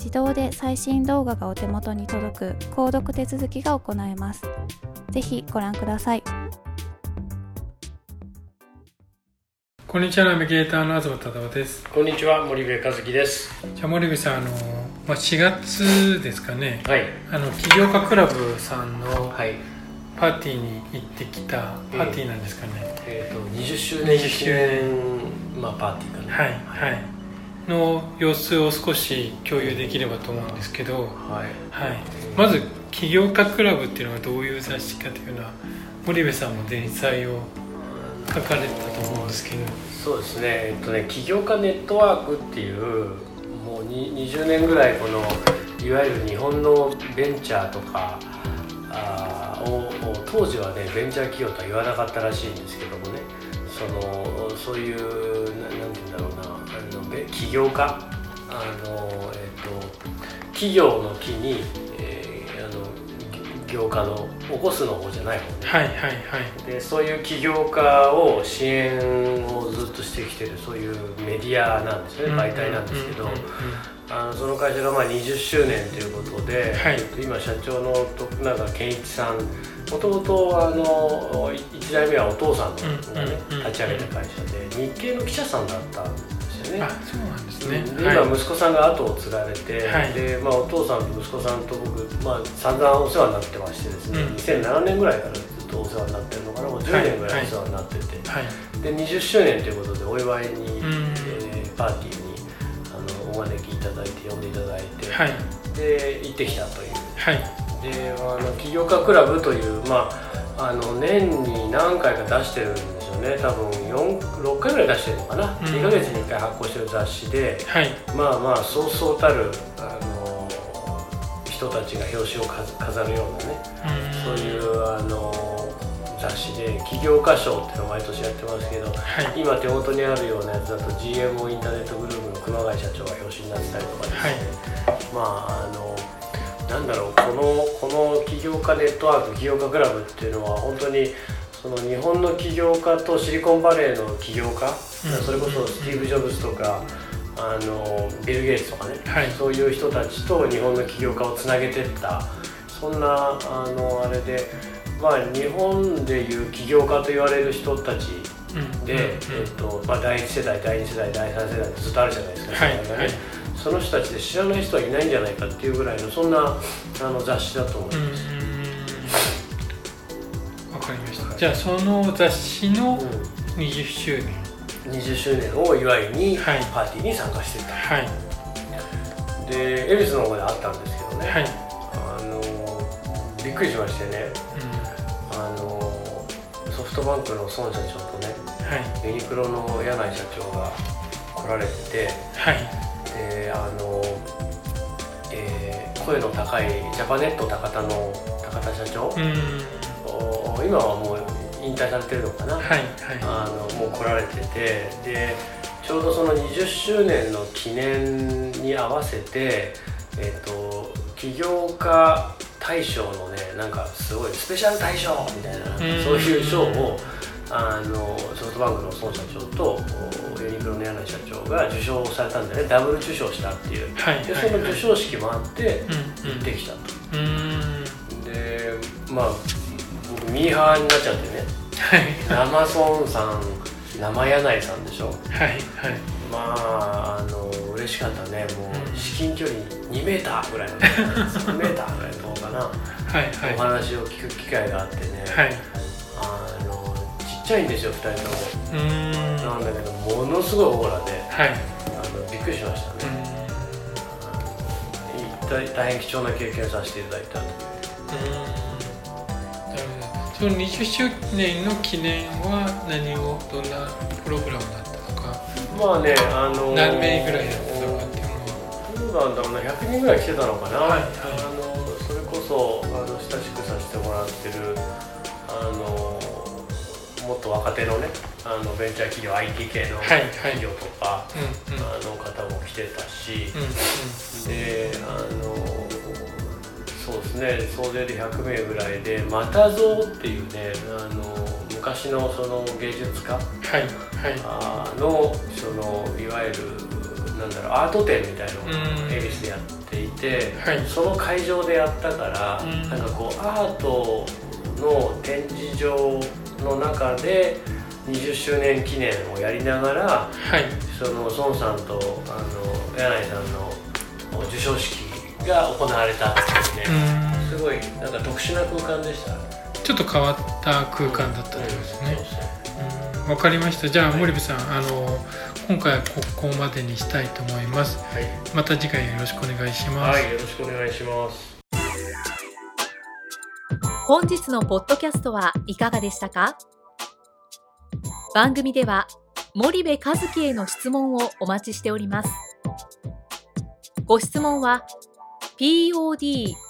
自動で最新動画がお手元に届く購読手続きが行えます。ぜひご覧ください。こんにちは、ナビゲーターの東忠夫です。こんにちは、森部和樹です。じゃあ森部さん、あのまあ4月ですかね。はい。あの起業家クラブさんのパーティーに行ってきたパーティーなんですかね。えっ、ー、と20周年20周年まあパーティーかね。はいはい。の様子を少し共有できればと思うんですけど、はい。はい、まず「起業家クラブ」っていうのはどういう雑誌かというのは森部さんも前菜を書かれてたと思うんですけど。そうですね。えっとね起業家ネットワークっていうもう20年ぐらいこのいわゆる日本のベンチャーとかあを当時はねベンチャー企業とは言わなかったらしいんですけどもね。そのそういう何て言うんだろう起業家？あの、えーと、企業の木に、えー、あの業家の起こすの方じゃない方ね、はいはいはい。でそういう起業家を支援をずっとしてきてるそういうメディアなんですよね、媒体なんですけど、あのその会社がまあ20周年ということで、はい、今社長の徳永健一さんもともとあの1代目はお父さんがね、立ち上げた会社で日系の記者さんだったんですよね。あそうなんですね、で今息子さんが後を継がれて、はい、でまあ、お父さんと息子さんと僕、まあ、散々お世話になってましてですね、うん、2007年ぐらいからずっとお世話になってるのかなもう10年ぐらいお世話になってて、はい、で20周年ということでお祝いに、えー、パーティーにあのお招きいただいて呼んでいただいて、はい、で行ってきたという。はい。であの起業家クラブという、まあ、あの年に何回か出してるんでね多分6回ぐらい出してるのかな、うん、2か月に1回発行してる雑誌で、はい、まあまあそうそうたるあの人たちが表紙を飾るようなね、うん、そういうあの雑誌で起業家賞っていうのを毎年やってますけど、はい、今手元にあるようなやつだと GMO インターネットグループの熊谷社長が表紙になってたりとかですね、はい、まああのなんだろうこのこの起業家ネットワーク起業家クラブっていうのは本当にその日本の起業家とシリコンバレーの起業家、うん、それこそスティーブ・ジョブズとかあのビル・ゲイツとかね、はい、そういう人たちと日本の起業家をつなげていったそんなあのあれで、まあ、日本でいう起業家と言われる人たちで、えーとまあ、第1世代第2世代第3世代ってずっとあるじゃないですか、はい、ね。その人たちで知らない人はいないんじゃないかっていうぐらいのそんなあの雑誌だと思います。わじゃあその雑誌の20周年、うん、20周年を祝いにパーティーに参加してた。はい。で恵比寿の方であったんですけどね。はい。あのびっくくりしましてね。あのソフトバンクの孫社長とねはい。ユニクロの柳井社長が来られてて。はい。であの、えー声の高いジャパネット高田の高田社長、うん。お今はもされてるのかな、はいはい。あのもう来られてて。でちょうどその20周年の記念に合わせて、えっと起業家大賞のねなんかすごいスペシャル大賞みたいなそういう賞をあのソフトバンクの孫社長とおユニクロの柳井社長が受賞されたんでね。ダブル受賞したっていう。はいでその授賞式もあってうん行ってきたと。でまあ僕ミーハーになっちゃってねはい。生孫さん生柳井さんでしょ？はいはい。まああの嬉しかったね。もう至近距離2メーターぐらいの3メーターぐらいのとこかな、はいお話を聞く機会があってね、はい。あのちっちゃいんですよ2人とも。なんだけどものすごいオーラでい。あのびっくりしましたうね、ん。大大変貴重な経験をさせていただいたとその20周年の記念は何をどんなプログラムだったのか。まあねあの何名ぐらいだったのか。っていうのはどうなんだろうな100人ぐらい来てたのかな、はいはい。あのそれこそあの親しくさせてもらってるあのもっと若手のねあのベンチャー企業 IT 系のはいはい。企業とか、うんうん。あの方も来てたし、うんであのね総勢で100名ぐらいで「またぞう」っていうねあの昔のその芸術家。はいはい。あのそのいわゆるなんだろうアート展みたいのをうん。恵比寿でやっていて、はい。その会場でやったから、うん。なんかこうアートの展示場の中で20周年記念をやりながらはい。その孫さんとあの柳井さんの授賞式が行われたっていううね、んすごいなんか特殊な空間でした。ちょっと変わった空間だったということですね。そうそう。うん。わかりました。じゃあ森部さんあの今回はここまでにしたいと思います。はい。また次回よろしくお願いします、はい、よろしくお願いします。本日のポッドキャストはいかがでしたか？番組では森部和樹への質問をお待ちしております。ご質問は podcast